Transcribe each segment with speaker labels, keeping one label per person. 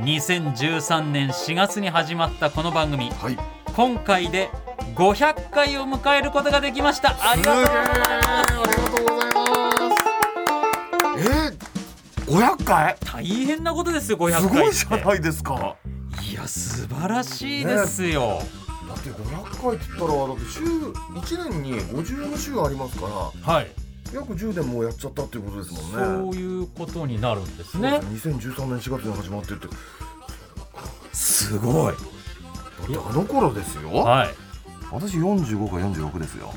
Speaker 1: 2013年4月に始まったこの番組
Speaker 2: はい。
Speaker 1: 今回で500回を迎えることができました。ありがとうございます。
Speaker 2: えー、500回
Speaker 1: 大変なことですよ500回
Speaker 2: すごいじゃないですか。だ
Speaker 1: いや素晴らしいですよ、
Speaker 2: って500回って言ったらだって週1年に54週ありますから。
Speaker 1: はい
Speaker 2: 約10年もうやっちゃったっていうことですもんね。
Speaker 1: そういうことになるんですね。
Speaker 2: そうです2013年4月に始まってって。だ
Speaker 1: すごい。
Speaker 2: あの頃ですよ。
Speaker 1: はい。
Speaker 2: 私45か46ですよ。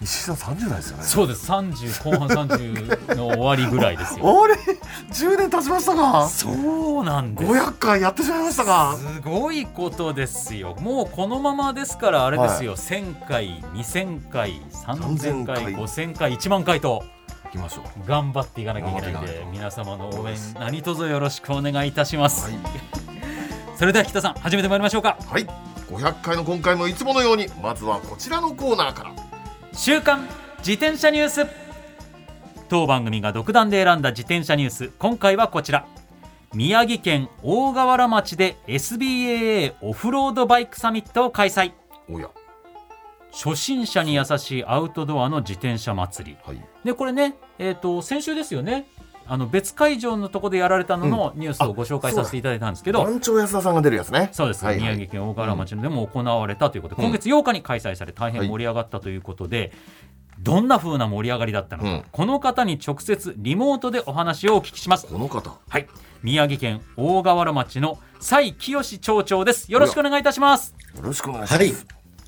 Speaker 2: 石井さん30代ですよね。
Speaker 1: そうです。30後半30の終わりぐらいですよ。
Speaker 2: あれ？10年経ちましたか。
Speaker 1: そうなんです。
Speaker 2: 500回やってしまいましたか。
Speaker 1: すごいことですよ。もうこのままですからあれですよ、1000回2000回3000回
Speaker 2: 3000回。
Speaker 1: 5000回1万回と
Speaker 2: 行きましょう。
Speaker 1: 頑張っていかなきゃいけないんで皆様の応援何卒よろしくお願いいたします、
Speaker 2: はい。
Speaker 1: それでは北さん始めてまいりましょうか。
Speaker 2: はい。500回の今回もいつものようにまずはこちらのコーナーから。
Speaker 1: 週刊自転車ニュース当番組が独断で選んだ自転車ニュース。今回はこちら。宮城県大河原町で SBAA オフロードバイクサミットを開催。
Speaker 2: おや。
Speaker 1: 初心者に優しいアウトドアの自転車祭り。
Speaker 2: はい。
Speaker 1: でこれね、えー、と先週ですよね。あの別会場のとこでやられたののニュースをご紹介させていただいたんですけど、
Speaker 2: 番長安田さんが出るやつね。
Speaker 1: そうです、
Speaker 2: はいはい。
Speaker 1: 宮城県大河原町でも行われたということで、
Speaker 2: うん。
Speaker 1: 今月8日に開催され大変盛り上がったということで、どんな風な盛り上がりだったのか、
Speaker 2: うん。
Speaker 1: この方に直接リモートでお話をお聞きします。
Speaker 2: この方。
Speaker 1: はい。宮城県大河原町の蔡清町長です。よろしくお願いいたします。
Speaker 2: よろしくお願いします。
Speaker 3: はい。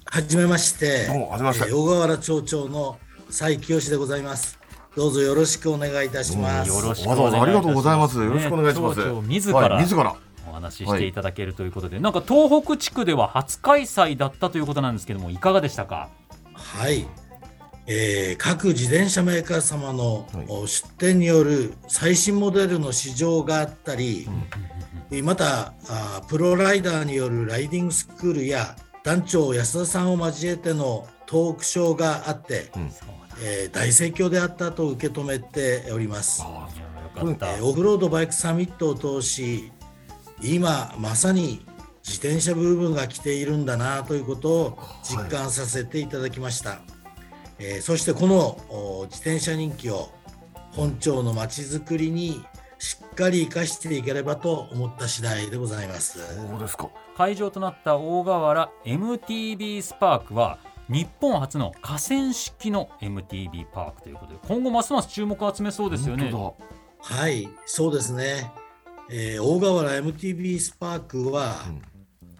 Speaker 3: はじめまして。
Speaker 2: どうもはじめまして。
Speaker 3: えー小河原町長の蔡清でございます。どうぞよろしくお願いいたします。
Speaker 1: よろしくお
Speaker 2: わざわざありがとうございます。
Speaker 1: ね
Speaker 2: よろしくお願いします。
Speaker 1: 町長自ら、
Speaker 2: はい自ら。
Speaker 1: お話ししていただけるということで、なんか東北地区では初開催だったということなんですけどもいかがでしたか？
Speaker 3: はい。えー各自転車メーカー様の、出展による最新モデルの試乗があったり、えーまたあープロライダーによるライディングスクールや団長安田さんを交えてのトークショーがあって、
Speaker 2: うん。
Speaker 3: えー大盛況であったと受け止めております。えーオフロードバイクサミットを通し今まさに自転車ブームが来ているんだなということを実感させていただきました、えーそしてこのお自転車人気を本町のまちづくりにしっかり生かしていければと思った次第でございます。
Speaker 2: そうですか。
Speaker 1: 会場となった大河原 MTB スパークは日本初の河川式の MTB パークということで今後ますます注目を集めそうですよね。
Speaker 2: 本
Speaker 3: はいそうですね、えー大河原 MTB スパークは、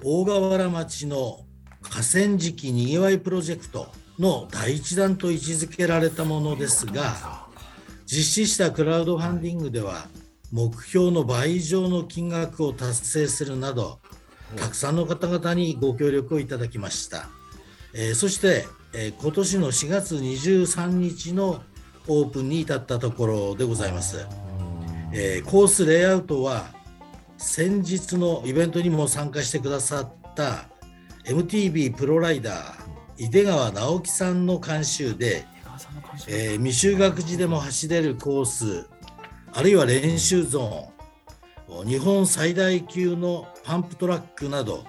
Speaker 3: 大河原町の河川敷にぎわいプロジェクトの第一弾と位置づけられたものですが実施したクラウドファンディングでは目標の倍以上の金額を達成するなどたくさんの方々にご協力をいただきました、えーそして、えー今年の4月23日のオープンに至ったところでございます、えーコースレイアウトは先日のイベントにも参加してくださった MTB プロライダー井出川直樹さんの監修で、えー未就学児でも走れるコースあるいは練習ゾーン日本最大級のパンプトラックなど、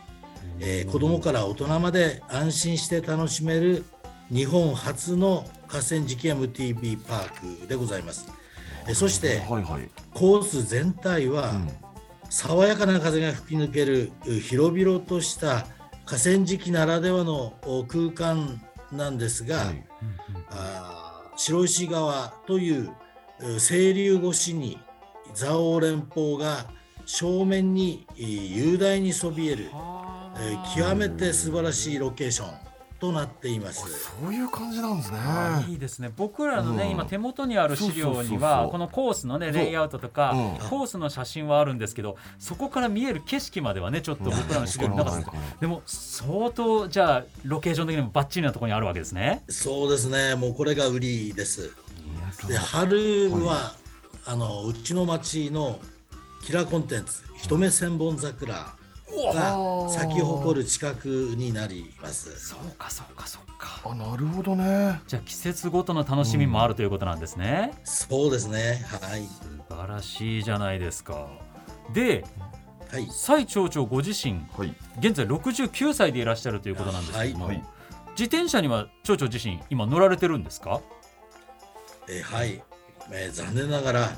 Speaker 3: えー子どもから大人まで安心して楽しめる日本初の河川敷 MTB パークでございます。えーそして
Speaker 2: はいはい。
Speaker 3: コース全体は爽やかな風が吹き抜けるう広々とした河川敷ならではのお空間なんですが、
Speaker 2: はい。
Speaker 3: あー白石川というう清流越しに蔵王連峰が正面にえー雄大にそびえる、えー極めて素晴らしいロケーションとなっています。
Speaker 2: そういう感じなんですね。
Speaker 1: あいいですね。僕らのね、
Speaker 2: うん。
Speaker 1: 今手元にある資料に
Speaker 2: そうそうそうそう。
Speaker 1: はこのコースのねレイアウトとか、
Speaker 2: うん。
Speaker 1: コースの写真はあるんですけどそこから見える景色まではねちょっと僕らの資料になかったです。でも相当じゃあロケーション的にもバッチリなところにあるわけですね。
Speaker 3: そうですね、もうこれが売りです。で春は、あのうちの町のキラーコンテンツ、一目千本桜が咲き誇る近くになります。
Speaker 1: そうかそうかそうか。
Speaker 2: あなるほどね。
Speaker 1: じゃあ季節ごとの楽しみもあるということなんですね、
Speaker 3: そうですね、はい。
Speaker 1: 素晴らしいじゃないですか。で
Speaker 3: はい。
Speaker 1: 蔡町長ご自身
Speaker 2: はい。
Speaker 1: 現在69歳でいらっしゃるということなんですけども、
Speaker 2: はい。はい
Speaker 1: 自転車には町長自身今乗られてるんですか？
Speaker 3: えーはい、えー残念ながら、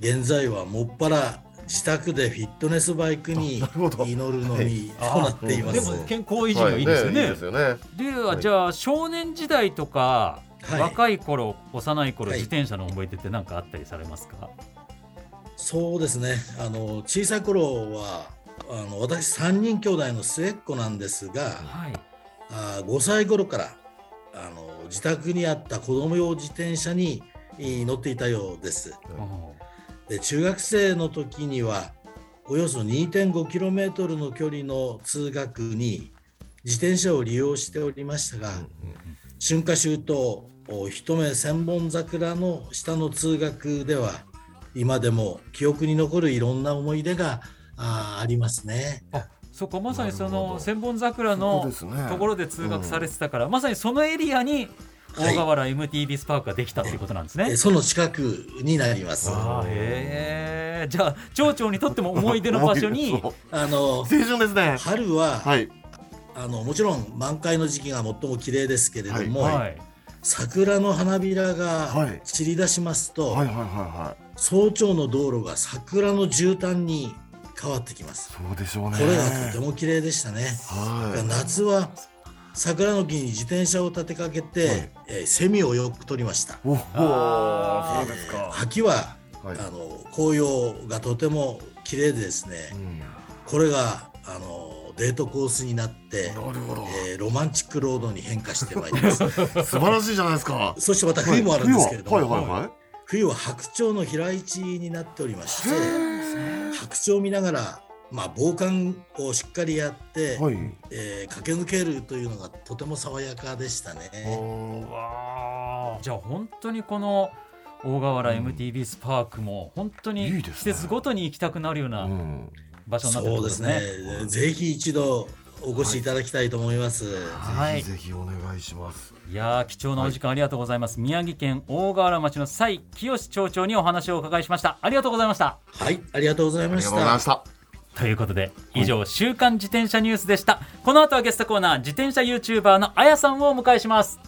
Speaker 3: 現在はもっぱら自宅でフィットネスバイクに祈るのみとなっています。
Speaker 1: でも健康維持にはい。いですよね。
Speaker 2: はいいいですよね。
Speaker 1: では、
Speaker 2: はい。
Speaker 1: じゃあ少年時代とか、
Speaker 3: はい。
Speaker 1: 若い頃幼い頃、
Speaker 3: はい。
Speaker 1: 自転車の思い出って何かあったりされますか？
Speaker 3: そうですね。あの小さい頃はあの私三人兄弟の末っ子なんですが、
Speaker 1: はい。
Speaker 3: あ5歳頃からあの自宅にあった子供用自転車にえー乗っていたようです。で中学生の時にはおよそ 2.5km の距離の通学に自転車を利用しておりましたが、春夏秋冬お一目千本桜の下の通学では今でも記憶に残るいろんな思い出がありますね。
Speaker 1: あそこまさにその千本桜のところで通学されてたから、まさにそのエリアに大河原 MTB スパークができたっていうことなんですね。
Speaker 3: えその近くになります。
Speaker 1: あーへえじゃあ町長にとっても思い出の場所に
Speaker 3: あの
Speaker 2: 青春ですね。
Speaker 3: 春は、
Speaker 2: はい。
Speaker 3: あのもちろん満開の時期が最も綺麗ですけれども、
Speaker 1: はい。
Speaker 3: 桜の花びらが
Speaker 2: はい。
Speaker 3: 散り出しますと、
Speaker 2: はいはいはいはい。
Speaker 3: 早朝の道路が桜の絨毯に変わってきます。
Speaker 2: そうでしょうね。
Speaker 3: これがとても綺麗でしたね。
Speaker 2: はい。
Speaker 3: 夏は桜の木に自転車を立てかけて、
Speaker 2: はい。
Speaker 3: えーセミをよく取りました。
Speaker 2: おおそうですか。
Speaker 3: 秋は、
Speaker 2: はい。
Speaker 3: あの紅葉がとても綺麗でですね、
Speaker 2: うん。
Speaker 3: これがあのデートコースになって、
Speaker 2: なるほど。
Speaker 3: えーロマンチックロードに変化してまいります。
Speaker 2: 素晴らしいじゃないですか。
Speaker 3: そしてまた冬もあるんですけれども、
Speaker 2: はい。はいはいはい。
Speaker 3: 冬は白鳥の飛来地になっておりまして白鳥を見ながら、まあ、防寒をしっかりやって、
Speaker 2: はい。
Speaker 3: えー駆け抜けるというのがとても爽やかでしたね。
Speaker 1: じゃあ本当にこの大河原 MTB スパークも本当に季節ごとに行きたくなるような
Speaker 2: うん。
Speaker 1: 場所になってる
Speaker 3: そうですね。ぜひ一度お越しいただきたいと思います。
Speaker 1: はい。
Speaker 2: ぜひぜひお願いします。
Speaker 1: いやー貴重なお時間ありがとうございます、宮城県大河原町の蔡清町長にお話をお伺いしました。ありがとうございました。
Speaker 3: はい、ありがとうございまし
Speaker 2: ありがとうございま
Speaker 3: た
Speaker 2: し。た
Speaker 1: ということで以上、週刊自転車ニュースでした。この後はゲストコーナー自転車 YouTuber のあやさんをお迎えします。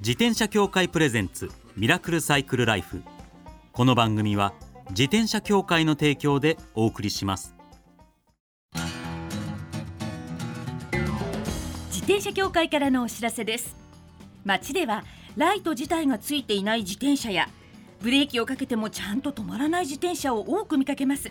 Speaker 1: 自転車協会プレゼンツミラクルサイクルライフ。この番組は自転車協会の提供でお送りします。
Speaker 4: 自転車協会からのお知らせです。街ではライト自体がついていない自転車やブレーキをかけてもちゃんと止まらない自転車を多く見かけます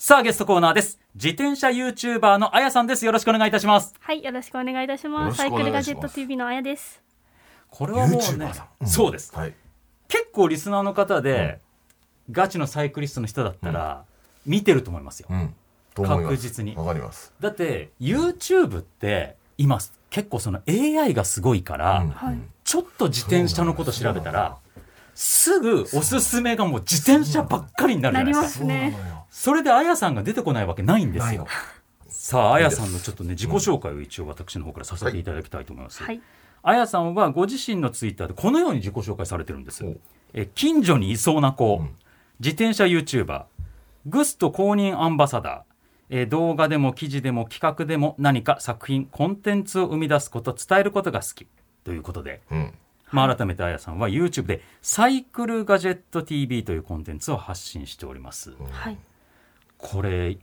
Speaker 1: さあゲストコーナーです。自転車 YouTuber のあやさんです。よろしくお願いいたします。
Speaker 5: はい、よろしくお願いいたします。サイクルガジェット TV のあやです。
Speaker 1: これはもう
Speaker 2: YouTuber
Speaker 1: ね
Speaker 2: さん。
Speaker 1: そうです。
Speaker 2: はい。
Speaker 1: 結構リスナーの方で、ガチのサイクリストの人だったら、見てると思いますよ、
Speaker 2: うん。と思います。
Speaker 1: 確実に。
Speaker 2: わかります。
Speaker 1: だって YouTube って今結構その AI がすごいから、
Speaker 2: うん。
Speaker 5: はい。
Speaker 1: ちょっと自転車のこと調べたらすぐおすすめがもう自転車ばっかりになるじゃないですか。
Speaker 5: なりますね。
Speaker 2: そうなのよ
Speaker 1: それであやさんが出てこないわけないんですよ。さああやさんのちょっとね自己紹介を一応私の方からさせていただきたいと思います、
Speaker 5: はい。
Speaker 1: あやさんはご自身のツイッターでこのように自己紹介されてるんです。
Speaker 2: お
Speaker 1: え近所にいそうな子、
Speaker 2: うん。
Speaker 1: 自転車 YouTuber グスト公認アンバサダー。え動画でも記事でも企画でも何か作品コンテンツを生み出すこと伝えることが好き。ということで、
Speaker 2: うん
Speaker 1: まあ、改めてあやさんは YouTube で「サイクルガジェット TV」というコンテンツを発信しております。
Speaker 5: はい。
Speaker 1: これ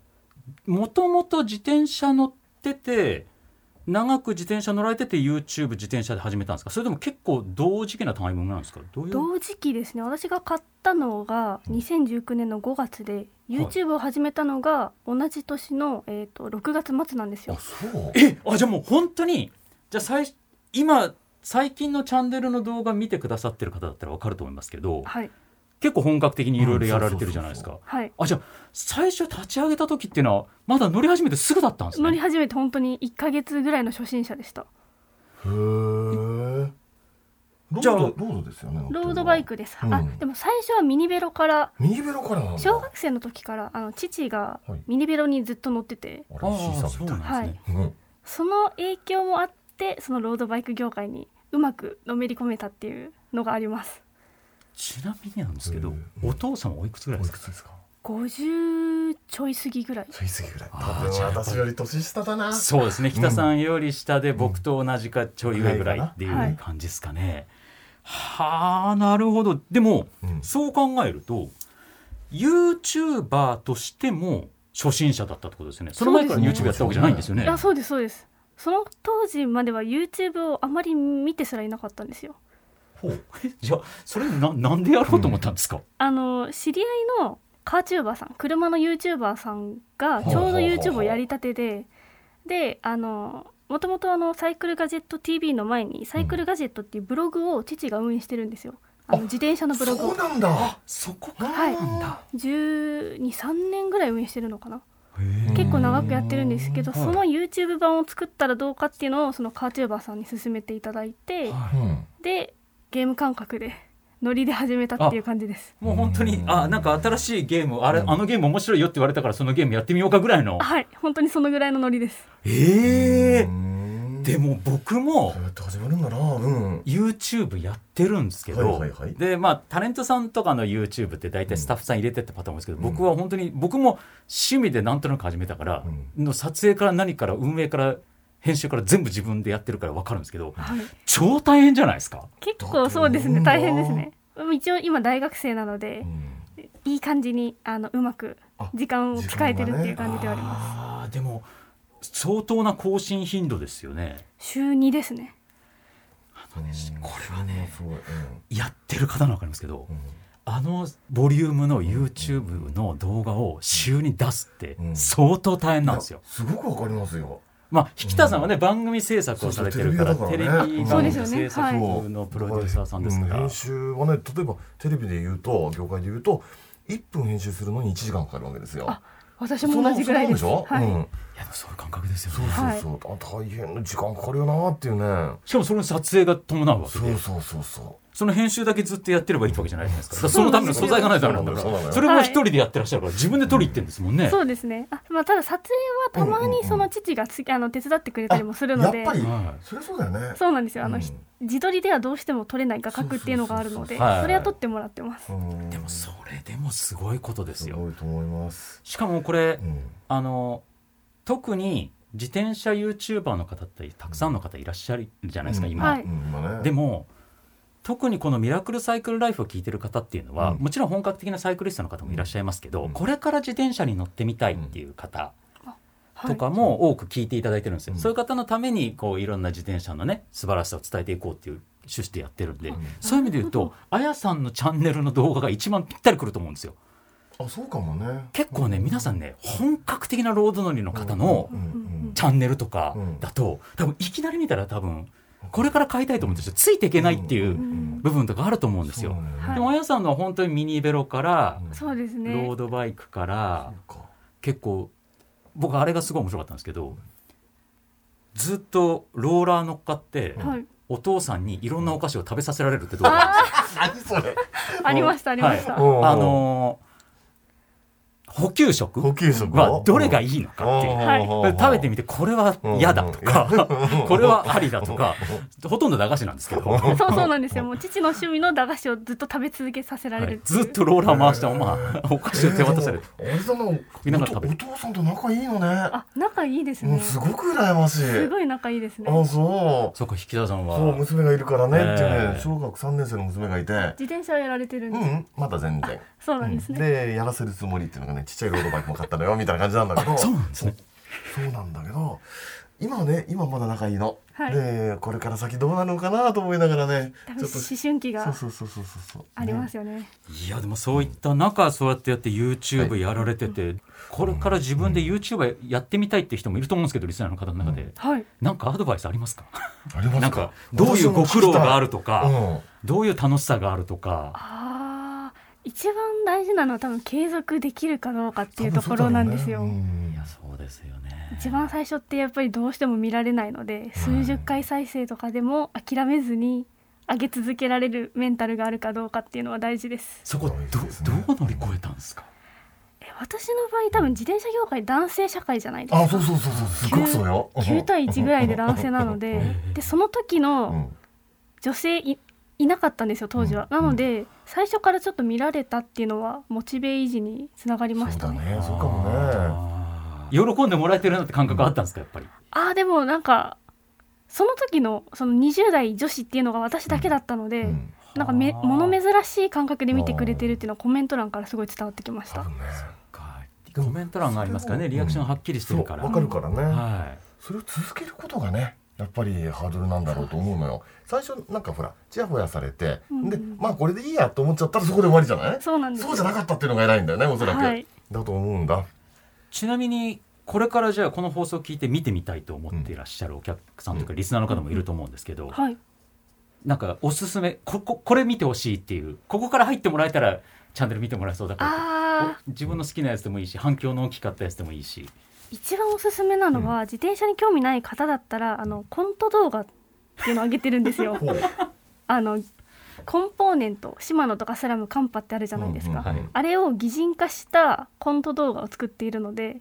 Speaker 1: もともと自転車乗ってて長く自転車乗られてて YouTube 自転車で始めたんですか？それとも結構同時期なタイミングなんですか？
Speaker 5: 同時期ですね。私が買ったのが2019年の5月で、YouTube を始めたのが同じ年のえっ、と6月末なんです
Speaker 2: あ
Speaker 5: よ。
Speaker 2: そう
Speaker 1: えあじゃあもう本当にじゃあ最今最近のチャンネルの動画見てくださってる方だったら分かると思いますけど
Speaker 5: はい。
Speaker 1: 結構本格的にいろいろやられてるじゃないですか。
Speaker 5: はい。
Speaker 1: あじゃあ最初立ち上げた時っていうのはまだ乗り始めてすぐだったんですね？
Speaker 5: 乗り始めて本当に1ヶ月ぐらいの初心者でした。
Speaker 2: へえロ
Speaker 1: じゃあ
Speaker 2: ードロードですよね
Speaker 5: ロードバイクです。
Speaker 2: うん。
Speaker 5: あ、でも最初はミニベロから
Speaker 2: ミニベロから
Speaker 5: 小学生の時からあの父が
Speaker 2: はい。
Speaker 5: ミニベロにずっと乗ってて、
Speaker 2: あら C
Speaker 1: ああそうなんですね、
Speaker 2: うん
Speaker 5: その影響もあってそのロードバイク業界にうまくのめり込めたっていうのがあります。
Speaker 1: ちなみになんですけど
Speaker 2: うん。
Speaker 1: お父様おいくつぐらい
Speaker 2: お
Speaker 1: ですか？
Speaker 2: いくつですか
Speaker 5: ？50ちょい過ぎぐらい。
Speaker 2: ちょい過ぎぐらい。私より年下だな。
Speaker 1: そうですね。北さんより下で僕と同じかちょい上ぐらいってい
Speaker 5: はい。う
Speaker 1: 感じですかね、はあなるほど。でも
Speaker 2: うん。
Speaker 1: そう考えると YouTuber としても初心者だったってことですよね。その前から YouTube やったわけじゃないんですよね。
Speaker 5: あそうですそうですその当時までは YouTube をあまり見てすらいなかったんですよ。
Speaker 2: ほう。
Speaker 1: じゃあそれななんでやろうと思ったんですか、
Speaker 5: あの知り合いのカーチューバーさん車の YouTuber さんがちょうど YouTube をやりたてでであのもともとあのサイクルガジェット TV の前にサイクルガジェットっていうブログを父が運営してるんですよ。あの自転車のブログを。
Speaker 2: そうなんだ。
Speaker 1: そこか
Speaker 5: はい
Speaker 1: なんだ、
Speaker 5: 123年ぐらい運営してるのかな結構長くやってるんですけど、
Speaker 1: はい。
Speaker 5: その YouTube 版を作ったらどうかっていうのをそのカーチューバーさんに勧めていただいて、
Speaker 2: うん。
Speaker 5: でゲーム感覚でノリで始めたっていう感じです。
Speaker 1: もう本当にあなんか新しいゲームあれあのゲーム面白いよって言われたからそのゲームやってみようかぐらいの。
Speaker 5: はい本当にそのぐらいのノリです。
Speaker 1: ええ
Speaker 2: うん
Speaker 1: でも僕も
Speaker 2: そうやって始まるんだな。うん。
Speaker 1: YouTube やってるんですけど、
Speaker 2: はいはいはい。
Speaker 1: でまあタレントさんとかの YouTube って大体スタッフさん入れてってパターン多いですけど、僕は本当に僕も趣味でなんとなく始めたから、の撮影から何から運営から編集から全部自分でやってるから分かるんですけど
Speaker 5: はい。
Speaker 1: 超大変じゃないですか。
Speaker 5: 結構そうですね。大変ですね。一応今大学生なので
Speaker 2: う、ん。
Speaker 5: いい感じにあのうまく
Speaker 2: あ
Speaker 5: 時間を使えてるっていう感じではあります、
Speaker 1: あーでも相当な更新頻度ですよね。
Speaker 5: 週2ですね。
Speaker 1: これはね
Speaker 2: すごいうん。
Speaker 1: やってる方の分かりますけど、
Speaker 2: うん。
Speaker 1: あのボリュームの YouTube の動画を週に出すって
Speaker 2: うん。
Speaker 1: 相当大変なんですよ。
Speaker 2: すごくわかりますよ。
Speaker 1: まあ、引田さんはね、番組制作をされてるから、テレ
Speaker 2: ビだからね
Speaker 1: ビ番組
Speaker 5: そうですよね。
Speaker 1: 制作のプロデューサーさんですから。
Speaker 2: うん編。集はね例えばテレビで言うと業界で言うと1分編集するのに1時間かかるわけですよ。
Speaker 5: あ私も同じぐらいです。
Speaker 2: うん、
Speaker 1: い。や、そういう感覚ですよ
Speaker 2: そう
Speaker 1: ね。
Speaker 2: そうそう、あ大変な時間かかるよなっていうね。
Speaker 1: しかもその撮影が伴うわけで、
Speaker 2: そうそうそうそ
Speaker 1: その編集だけずっとやってればいいわけじゃないじゃないですか。そのための素材がないとダメなんだから。
Speaker 2: そうなのよ
Speaker 1: それも一人でやってらっしゃるから、自分で撮り行ってんですもんね。
Speaker 5: そうです。ねあ、まあ、ただ撮影はたまにその父がつあの手伝ってくれたりもするので。
Speaker 2: やっぱり、
Speaker 1: は
Speaker 2: そりゃそうだよね。
Speaker 5: そうなんですよ。あの、自撮りではどうしても撮れない画角っていうのがあるので
Speaker 1: そ
Speaker 5: れは撮ってもらってます、
Speaker 2: うん。
Speaker 1: でもそれでもすごいことです
Speaker 2: す
Speaker 1: よ。
Speaker 2: ごいと思います、
Speaker 1: しかもこれ
Speaker 2: う、ん。
Speaker 1: あの特に自転車 YouTuber の方ってたくさんの方いらっしゃるじゃないですか、
Speaker 2: うん。
Speaker 1: 今、でも特にこの「ミラクルサイクルライフ」を聞いてる方っていうのは、
Speaker 2: うん。
Speaker 1: もちろん本格的なサイクリストの方もいらっしゃいますけど、
Speaker 2: うん。
Speaker 1: これから自転車に乗ってみたいっていう方
Speaker 5: はい
Speaker 1: とかも多く聞いていただいてるんですよ、
Speaker 2: うん
Speaker 1: そういう方のためにこういろんな自転車のね素晴らしさを伝えていこうっていう趣旨でやってるんで、
Speaker 2: うん。
Speaker 1: そういう意味で言うとあやさんのチャンネルの動画が一番ぴったりくると思うんですよ。
Speaker 2: あそうかもね。
Speaker 1: 結構ね皆さんね本格的なロード乗りの方の、
Speaker 2: うん。うん。
Speaker 1: チャンネルとか
Speaker 2: うん。
Speaker 1: だと、多分いきなり見たら多分これから買いたいと思うんですよついていけないっていう
Speaker 5: うん。
Speaker 1: 部分とかあると思うんですよ。でもあやさんのは本当にミニベロから
Speaker 2: うん
Speaker 5: そうです
Speaker 1: ロ
Speaker 5: ね
Speaker 1: ードバイクから結構僕あれがすごい面白かったんですけどずっとローラー乗っかって
Speaker 5: はい。
Speaker 1: お父さんにいろんなお菓子を食べさせられるってどうなんです？か
Speaker 2: 何それ。
Speaker 5: ありましたありました、
Speaker 2: うん
Speaker 1: あのー補給食？
Speaker 2: 補給食
Speaker 1: はどれがいいのかっていう。食べてみてこれは嫌だとか、これはありだとか、ほとんど駄菓子なんですけど、は
Speaker 5: そうそうなんですよ。もう父の趣味の駄菓子をずっと食べ続けさせられる
Speaker 1: い
Speaker 5: っていう。
Speaker 1: ずっとローラー回したまま お菓子を手渡され見ながら食べる
Speaker 2: お父さんと仲いいのね。
Speaker 5: あ仲いいですね。
Speaker 2: もうすごく羨ましい。
Speaker 5: すごい仲いいですね。
Speaker 2: あそう。
Speaker 1: そうか引田さん
Speaker 2: そう
Speaker 1: は
Speaker 2: 娘がいるからねっていう
Speaker 1: ええ
Speaker 2: ね小学3年生の娘がいて。
Speaker 5: 自転車をやられてるんです、
Speaker 2: うんまだ全然。
Speaker 5: そうなんですね、
Speaker 2: でやらせるつもりっていうのがねちっちゃいロードバイクも買ったのよみたいな感じなんだけど。
Speaker 1: そうなんですね。
Speaker 2: そうなんだけど今はね今まだ仲いいの、
Speaker 5: はい。
Speaker 2: でこれから先どうなるのかなと思いながらね
Speaker 5: 多分
Speaker 2: ちょっと。
Speaker 5: 思春期が
Speaker 2: そうそうそうそうそう。
Speaker 5: ありますよね。
Speaker 1: いやでもそういった中そうやってやって YouTube やられてて、これから自分で YouTube やってみたいって人もいると思うんですけどリスナーの方の中で、
Speaker 5: はい。
Speaker 1: なんかアドバイスありますか？
Speaker 2: ありますか？
Speaker 1: なんかどういうご苦労があるとか、
Speaker 2: うん。
Speaker 1: どういう楽しさがあるとか。
Speaker 5: あー一番大事なのは多分継続できるかどうかっていうところなんですよ、
Speaker 2: ね
Speaker 1: いやそうですよね。
Speaker 5: 一番最初ってやっぱりどうしても見られないので数十回再生とかでも諦めずに上げ続けられるメンタルがあるかどうかっていうのは大事です。
Speaker 1: そこどどう乗り越えたんですか？
Speaker 5: え私の場合多分自転車業界男性社会じゃないですか。
Speaker 2: あそうそうそうそうすごくそうよ。
Speaker 5: 9対1ぐらいで男性なのででその時
Speaker 2: う
Speaker 5: の
Speaker 2: ん。
Speaker 5: 女性いいなかったんですよ当時は、
Speaker 2: うん。
Speaker 5: なので最初からちょっと見られたっていうのはモチベ維持につながりま
Speaker 2: そうだ
Speaker 5: したね
Speaker 2: ねそうかもね。
Speaker 1: 喜んでもらえてるなって感覚あったんですかやっぱり？
Speaker 5: ああでもなんかその時のその20代女子っていうのが私だけだったので、
Speaker 2: うん。
Speaker 5: なんかめ
Speaker 1: はあ。
Speaker 5: 物珍しい感覚で見てくれてるっていうのはコメント欄からすごい伝わってきました。
Speaker 1: コメント欄がありますからねリアクションはっきりしてるから、
Speaker 2: そうわかるからね。
Speaker 1: はい。
Speaker 2: それを続けることがねやっぱりハードルなんだろうと思うのよ。最初なんかほらちやほやされて、
Speaker 5: うん
Speaker 2: でまあこれでいいやと思っちゃったらそこで終わりじゃない？
Speaker 5: そうなんです
Speaker 2: そうじゃなかったっていうのが偉いんだよねおそらく、
Speaker 5: はい。
Speaker 2: だと思うんだ。
Speaker 1: ちなみにこれからじゃあこの放送を聞いて見てみたいと思っていらっしゃるお客さんとかリスナーの方もいると思うんですけど、
Speaker 5: はい。
Speaker 1: なんかおすすめこここれ見てほしいっていうここから入ってもらえたらチャンネル見てもらえそうだから。自分の好きなやつでもいいし反響の大きかったやつでもいいし
Speaker 5: 一番おすすめなのは、自転車に興味ない方だったらあのコント動画っていうのを上げてるんですよ。あのコンポーネントシマノとかスラムカンパってあるじゃないですか、
Speaker 2: うんうん
Speaker 1: はい。
Speaker 5: あれを擬人化したコント動画を作っているので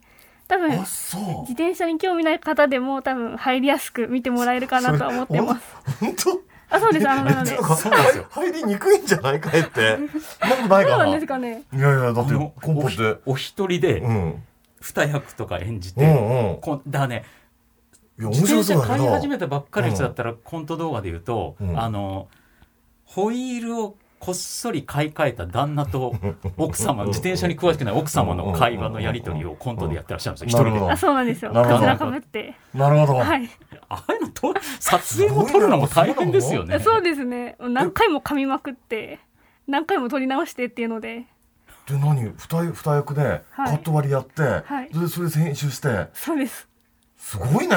Speaker 5: 多分自転車に興味ない方でも多分入りやすく見てもらえるかなとは思ってます。
Speaker 2: 本当？
Speaker 5: あそうです。あのなので。
Speaker 2: なんか
Speaker 1: そうなんですよ。
Speaker 2: 入りにくいんじゃないかえって。そんないかな？
Speaker 5: そうなんですかね。
Speaker 2: いやいやだってコンポって
Speaker 1: おお一人で
Speaker 2: うん
Speaker 1: 二役とか演じ
Speaker 2: う
Speaker 1: て、
Speaker 2: んうん。
Speaker 1: こんだからね自転車買い始めたばっかりの人だったら、コント動画で言うと、
Speaker 2: うん。
Speaker 1: あのホイールをこっそり買い替えた旦那と奥様自転車に詳しくない奥様の会話のやり取りをコントでやってらっしゃるんですよ一人で。
Speaker 5: あそうなんですよ。かぶって。
Speaker 2: なるほど、
Speaker 5: はい。
Speaker 1: ああいうのと撮影も撮るのも大変ですよね。
Speaker 5: そうですね。何回も噛みまくって何回も撮り直してっていうので
Speaker 2: で何二重二役でカット割りやって、
Speaker 5: はい。
Speaker 2: でそれで編集して。
Speaker 5: そうです。
Speaker 2: すごいね。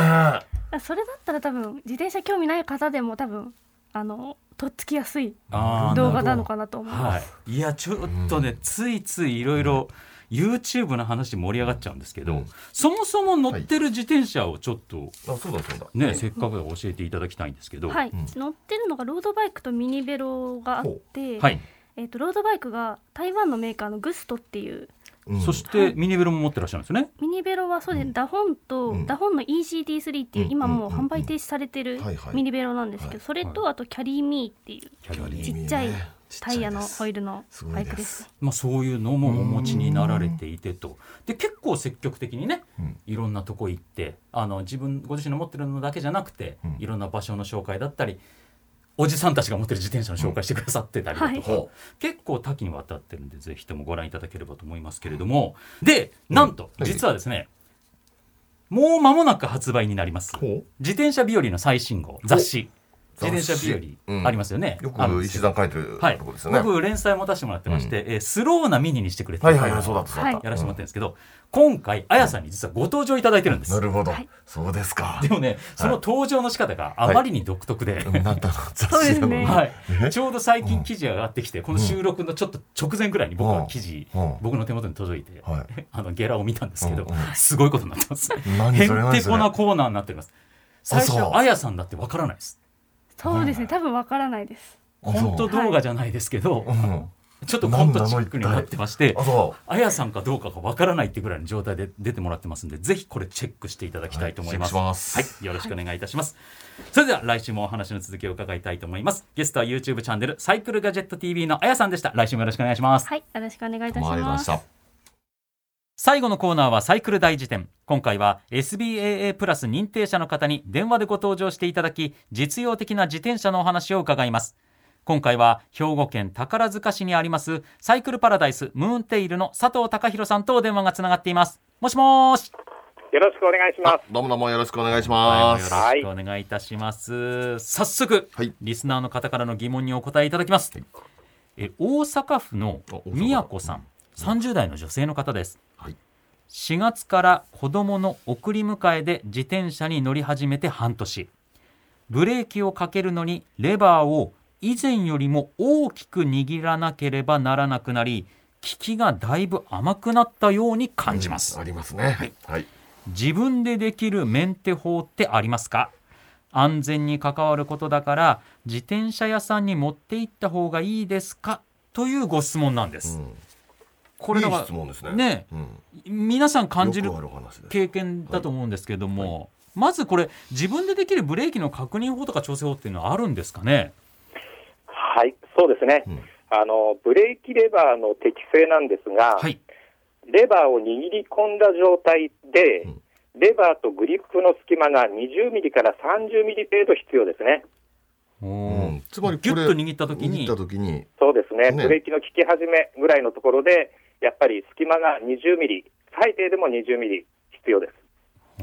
Speaker 5: それだったら多分自転車興味ない方でも多分あのとっつきやすい動画なのかなと思います、
Speaker 1: はい、いやちょっとね、ついついいろいろ YouTube の話盛り上がっちゃうんですけど、
Speaker 2: うん。
Speaker 1: そもそも乗ってる自転車をちょっと
Speaker 2: あそうだそうだ。
Speaker 1: ね、せっかく教えていただきたいんですけど、
Speaker 5: はい、
Speaker 2: うん。
Speaker 5: 乗ってるのがロードバイクとミニベロがあって、
Speaker 1: はい
Speaker 5: えー、とロードバイクが台湾のメーカーのグストっていう
Speaker 2: うん。
Speaker 1: そしてミニベロも持ってらっしゃるんですよね？
Speaker 5: ミニベロはそうです、
Speaker 2: うん。
Speaker 5: ダホンと、
Speaker 2: うん。
Speaker 5: ダホンの EGT3 っていう、
Speaker 2: うん
Speaker 5: 今もう販売停止されてるミニベロなんですけど、
Speaker 2: はい。
Speaker 5: それと、あとキャリーミーっていう
Speaker 1: キャリー
Speaker 5: ちっちゃい
Speaker 2: ね
Speaker 5: タイヤのホイールのバイクです。
Speaker 1: まあ、そういうのもお持ちになられていてと。で結構積極的にね
Speaker 2: うん。
Speaker 1: いろんなとこ行ってあの自分ご自身の持ってるのだけじゃなくて、
Speaker 2: うん。
Speaker 1: いろんな場所の紹介だったりおじさんたちが持ってる自転車の紹介してくださってたりだとか、
Speaker 2: ほ
Speaker 1: 結構多岐にわたってるんでぜひともご覧いただければと思いますけれども。でなんと
Speaker 2: はい
Speaker 1: 実はですね、もう間もなく発売になります。自転車日和の最新号雑誌自転車日和ありますよね、
Speaker 2: うよ
Speaker 1: あるん。よ
Speaker 2: く石段書いてる
Speaker 1: はい
Speaker 2: とこですよね、
Speaker 1: 僕連載持たせてもらってまして、えースローなミニにしてくれて
Speaker 2: はいはいはいそうだった
Speaker 1: やらせてもらってるんですけど、今回あやさんに実はご登場いただいてるんです
Speaker 2: なるほど、
Speaker 5: はい。
Speaker 2: そうですか。
Speaker 1: でもねその登場の仕方があまりに独特で、
Speaker 2: うんなんだろう雑
Speaker 5: そうです
Speaker 2: 誌なのに
Speaker 5: ね。
Speaker 1: はい。
Speaker 2: え？
Speaker 1: ちょうど最近記事が上がってきてこの収録のちょっと直前ぐらいに僕は記事、
Speaker 2: うん。
Speaker 1: 僕の手元に届いて、
Speaker 2: はい。
Speaker 1: あのゲラを見たんですけど、
Speaker 2: うんうん。
Speaker 1: すごいことになってます。
Speaker 2: 何
Speaker 1: へんてこなコーナーになっております。最初あやさんだってわからないです。
Speaker 5: そうですね多分わからないです
Speaker 2: あ
Speaker 1: コント動画じゃないですけど、ちょっとコントチックになってまして
Speaker 2: あ
Speaker 1: やさんかどうかがわからないっていうぐらいの状態で出てもらってますんでぜひこれチェックしていただきたいと思います。
Speaker 2: はい
Speaker 1: はい、よろしくお願いいたします。それでは来週もお話の続きを伺いたいと思います。ゲストは YouTube チャンネルサイクルガジェット TV のあやさんでした。来週もよろしくお願いします。
Speaker 5: はいよろしくお願いいたし
Speaker 2: うもうありがとうござい
Speaker 5: ま
Speaker 2: ますした
Speaker 1: 最後のコーナーはサイクル大辞典。今回は SBAA プラス認定者の方に電話でご登場していただき実用的な自転車のお話を伺います。今回は兵庫県宝塚市にありますサイクルパラダイスムーンテイルの佐藤貴弘さんとお電話がつながっています。もしもーし。
Speaker 6: よろしくお願いします。
Speaker 2: どうもどうもよろしくお願いし
Speaker 1: はい。
Speaker 2: ます、
Speaker 1: よろしくお願いいたします、早速、
Speaker 2: はい。
Speaker 1: リスナーの方からの疑問にお答えいただきます、え大阪府の宮子さん。30代の女性の方です。
Speaker 2: はい
Speaker 1: 4月から子供の送り迎えで自転車に乗り始めて半年。ブレーキをかけるのにレバーを以前よりも大きく握らなければならなくなり効きがだいぶ甘くなったように感じます、
Speaker 2: ありますね。はい、はい、
Speaker 1: 自分でできるメンテ法ってありますか？安全に関わることだから自転車屋さんに持って行った方がいいですか？というご質問なんです、
Speaker 2: うん
Speaker 1: これだから
Speaker 2: いい質問ですね。
Speaker 1: 皆さん感じる経験だと思うんですけども、まずこれ自分でできるブレーキの確認法とか調整法っていうのはあるんですかね？
Speaker 6: はい、そうですね。
Speaker 2: うん。
Speaker 6: あのブレーキレバーの適性なんですが、
Speaker 1: はい。
Speaker 6: レバーを握り込んだ状態で、
Speaker 2: うん。
Speaker 6: レバーとグリップの隙間が20ミリから30ミリ程度必要ですね。
Speaker 1: お
Speaker 2: う
Speaker 1: ー
Speaker 2: ん、つまり
Speaker 1: ギュッと握った時に。
Speaker 2: 握った時に。
Speaker 6: そうですね。
Speaker 2: ね。
Speaker 6: ブレーキの効き始めぐらいのところで、やっぱり隙間が20ミリ、最低でも20ミリ必要です。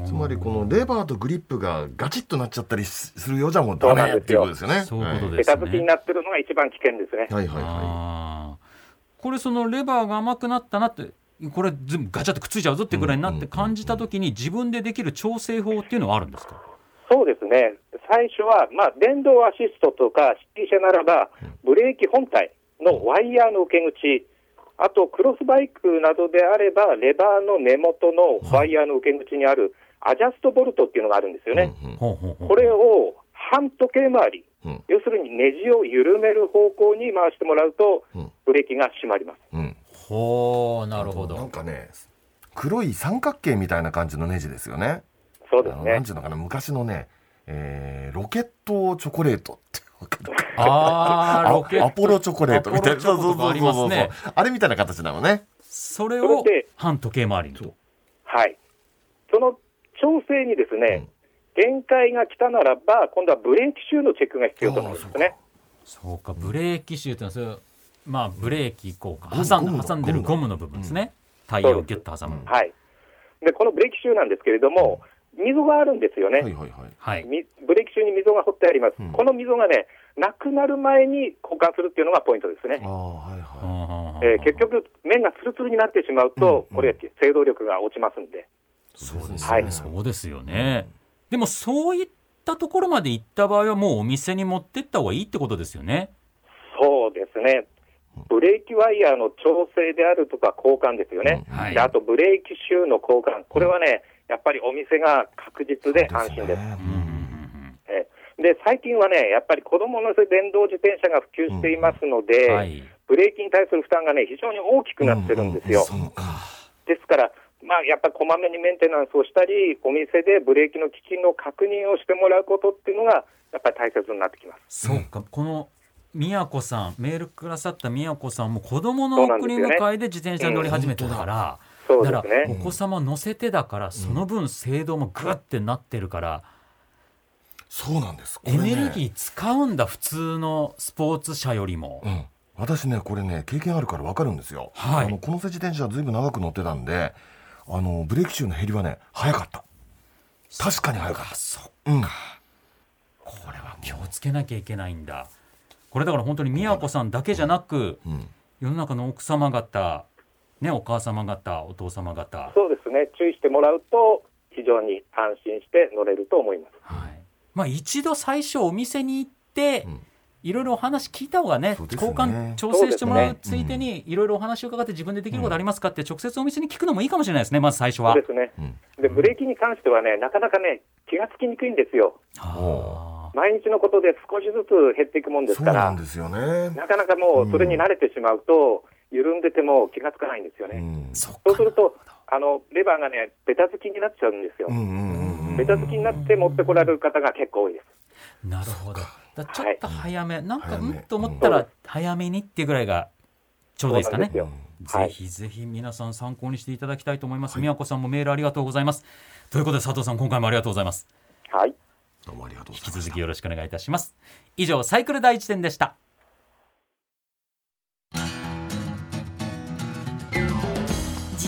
Speaker 2: つまりこのレバーとグリップがガチッとなっちゃったりすするようじゃもうダメっていうことですよね。
Speaker 1: そういうことですね
Speaker 6: ベタ付きになってるのが一番危険ですね。
Speaker 2: はいはいは
Speaker 1: あーこれそのレバーが甘くなったなってこれ全部ガチャってくっついちゃうぞってぐらいになって感じた時に自分でできる調整法っていうのはあるんですか？
Speaker 6: そうですね。最初は、まあ、電動アシストとか、シティ車ならば、ブレーキ本体のワイヤーの受け口、あと、クロスバイクなどであれば、レバーの根元のワイヤーの受け口にあるアジャストボルトっていうのがあるんですよ
Speaker 2: い。
Speaker 6: ね。これを半時計回り、
Speaker 2: うん
Speaker 6: 要するにネジを緩める方向に回してもらうと
Speaker 2: うん、
Speaker 6: ブレーキが締まります。
Speaker 2: うん
Speaker 1: ほうなるほ
Speaker 2: なん
Speaker 1: ど
Speaker 2: かね黒い三角形みたいな感じのネジですよね。
Speaker 6: そうですね
Speaker 2: なん。ていうのかな昔のね、えーロケットチョコレートって
Speaker 1: あーロケット。
Speaker 2: アポロチョコレート。みたいな。
Speaker 1: アポロチョコとかありますね。
Speaker 2: そうあれみたいな形なのね。
Speaker 1: それを
Speaker 6: それで
Speaker 1: 半時計回りにと。
Speaker 6: はい。その調整にですね、限界が来たならば、今度はブレーキシューのチェックが必要となるんですね。
Speaker 1: そうか。ブレーキシューってのはそれまあブレーキこうか
Speaker 2: ゴム
Speaker 1: 挟ん挟んでるゴムの部分ですね。タイヤをギュッと挟む。
Speaker 6: はい。で、このブレーキシューなんですけれども、溝があるんですよね。
Speaker 2: はいはいはい。
Speaker 1: はい
Speaker 6: みブレーキシューに溝が掘ってあります。
Speaker 2: うん
Speaker 6: この溝がね、なくなる前に交換するっていうのがポイントですね
Speaker 2: あ。あはい
Speaker 1: は
Speaker 2: は
Speaker 1: あ
Speaker 6: えー結局、面がツルツルになってしまうと、
Speaker 2: うん
Speaker 6: これ、制動力が落ちますんで。
Speaker 2: い。そうです
Speaker 6: はい
Speaker 1: そうですよねでもそういったところまで行った場合はもうお店に持ってった方がいいってことですよね
Speaker 6: そうですね。ブレーキワイヤーの調整であるとか交換ですよね。
Speaker 1: うんはい
Speaker 6: であと、ブレーキシューの交換。これはね、やっぱりお店が確実で安心です。で、最近はね、やっぱり子供の電動自転車が普及していますの
Speaker 1: う
Speaker 6: で、
Speaker 1: ん。はい。
Speaker 6: ブレーキに対する負担がね、非常に大きくなってるんですよ。
Speaker 2: そうか。
Speaker 6: ですから、まあ、やっぱりこまめにメンテナンスをしたり、お店でブレーキの効きの確認をしてもらうことっていうのが、やっぱり大切になってきます。
Speaker 1: そうか。この宮子さんメールくださった宮子さんも子供の
Speaker 6: そうなん
Speaker 1: 送り迎えで自転車に乗り始めてたから、
Speaker 6: そう
Speaker 1: だから
Speaker 6: ですね。
Speaker 1: お子様乗せてだからその分精度もグッてなってるから、
Speaker 2: そうなんです。これ
Speaker 1: エ
Speaker 2: ね
Speaker 1: ネルギー使うんだ普通のスポーツ車よりも、
Speaker 2: うん、私ねこれね経験あるから分かるんですよ、
Speaker 1: はい。
Speaker 2: あのこの自転車ずいぶん長く乗ってたんであのブレーキシューの減りはね早かった。確かに早かっ
Speaker 1: あそう
Speaker 2: たうん。
Speaker 1: これは気をつけなきゃいけないんだ。これだから本当に宮子さんだけじゃなく
Speaker 2: うん。
Speaker 1: 世の中の奥様方ねお母様方お父様方。
Speaker 6: そうですね。注意してもらうと、非常に安心して乗れると思います。
Speaker 1: はい。まあ一度最初お店に行って、
Speaker 2: うん。
Speaker 1: いろいろお話聞いた方がね
Speaker 2: ね。
Speaker 1: 交換調整してもらうついでにいろいろお話を伺って自分でできることありますかって直接お店に聞くのもいいかもしれないですねまず最初は。
Speaker 6: そうですね。
Speaker 2: うん。
Speaker 6: で、ブレーキに関してはね、なかなかね、気がつきにくいんですよ。
Speaker 1: あ
Speaker 6: 毎日のことで少しずつ減っていくもんです
Speaker 2: そう
Speaker 6: から、
Speaker 2: なんですよね。
Speaker 6: なかなかもうそれに慣れてしまうと、緩んでても気がつかないんですよね。
Speaker 2: うん
Speaker 1: そ
Speaker 6: うすると、あのレバーがね、ベタ付きになっちゃうんですよ
Speaker 2: う。んうんうんうん
Speaker 6: ベタ付きになって持ってこられる方が結構多いです。
Speaker 1: なるほどだちょっと早め、なんかうんと思ったら早めにっていうぐらいがちょうどいいですかねぜひぜひ皆さん参考にしていただきたいと思います。宮子さんもメールありがとうございます。ということで佐藤さん今回もありがとうございます。
Speaker 6: はい。
Speaker 2: どうもありがとうご
Speaker 1: 引き
Speaker 2: ざいました
Speaker 1: 続きよろしくお願いいたします。以上サイクル第一点でした。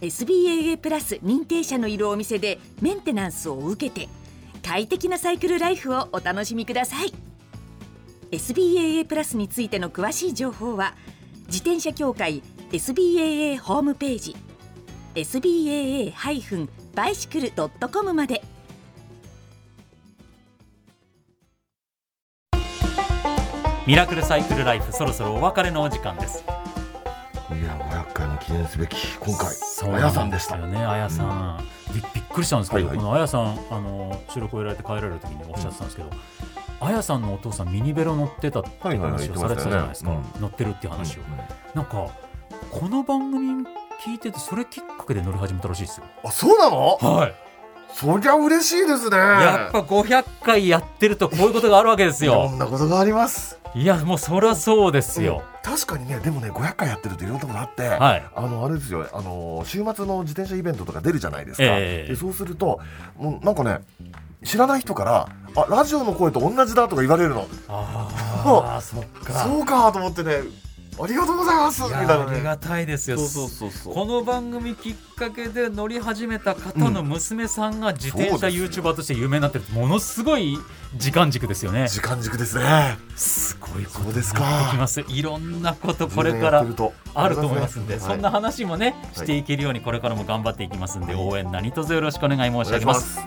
Speaker 4: SBAA プラス認定者のいるお店でメンテナンスを受けて快適なサイクルライフをお楽しみください SBAA プラスについての詳しい情報は自転車協会 SBAA ホームページ SBAA-bicycle.com まで
Speaker 1: ミラクルサイクルライフそろそろお別れのお時間です。
Speaker 2: いや500回の記念すべき今回あやさんでした
Speaker 1: よね、あやさん。びびっくりしたんですけど、
Speaker 2: はいはい。
Speaker 1: このあやさんあの収録をやられて帰られる時におっしゃってたんですけど、あやさんのお父さんミニベロ乗ってたって
Speaker 2: はいはいはい
Speaker 1: 話をされてたじゃないですか。
Speaker 2: 言ってましたよね
Speaker 1: 乗ってるっていう話を、
Speaker 2: うんうん。
Speaker 1: なんかこの番組聞いててそれきっかけで乗り始めたらしいですよ。
Speaker 2: あそうなの？
Speaker 1: はい。
Speaker 2: そりゃ嬉しいですね
Speaker 1: やっぱ500回やってるとこういうことがあるわけです
Speaker 2: いろ
Speaker 1: よ。
Speaker 2: んなことがあります
Speaker 1: いやもうそりゃそうですよ。
Speaker 2: 確かにねでもね500回やってるといろんなことあって、
Speaker 1: はい。
Speaker 2: あのあれですよあの週末の自転車イベントとか出るじゃないですか、
Speaker 1: ええ
Speaker 2: でそうするともうなんかね知らない人から「あラジオの声と同じだ」とか言われるの
Speaker 1: ああそっか。
Speaker 2: そうかと思ってねありがとうございます。み
Speaker 1: い
Speaker 2: たいな
Speaker 1: ありがたいですよ。
Speaker 2: そうそうそう
Speaker 1: この番組きっかけで乗り始めた方の娘さんが自転車 YouTuber として有名になってるものすごい時間軸ですよね。
Speaker 2: 時間軸ですね。
Speaker 1: すごいこと
Speaker 2: そうですか
Speaker 1: になってきます。いろんなことこれから
Speaker 2: 10年やってると。
Speaker 1: あると思いますんで、
Speaker 2: はい
Speaker 1: そんな話もねしていけるようにこれからも頑張っていきますんで、応援何卒よろしくお願い申し上げます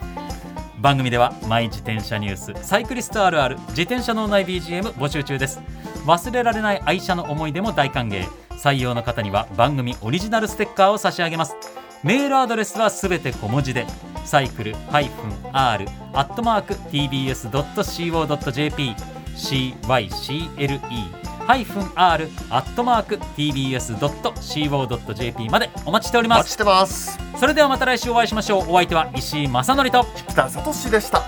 Speaker 1: 番組ではマイ自転車ニュースサイクリストあるある自転車脳内 BGM 募集中です。忘れられない愛車の思い出も大歓迎。採用の方には番組オリジナルステッカーを差し上げます。メールアドレスはすべて小文字でサイクル -r アットマーク tbs.co.jp cycle -r アットマーク tbs.co.jp までお待ちしております。
Speaker 2: お待ちしてます。
Speaker 1: それではまた来週お会いしましょう。お相手は石井正則と。
Speaker 2: 北里志でした。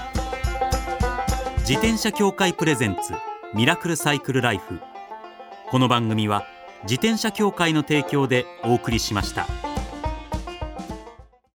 Speaker 1: 自転車協会プレゼンツミラクルサイクルライフ。この番組は自転車協会の提供でお送りしました。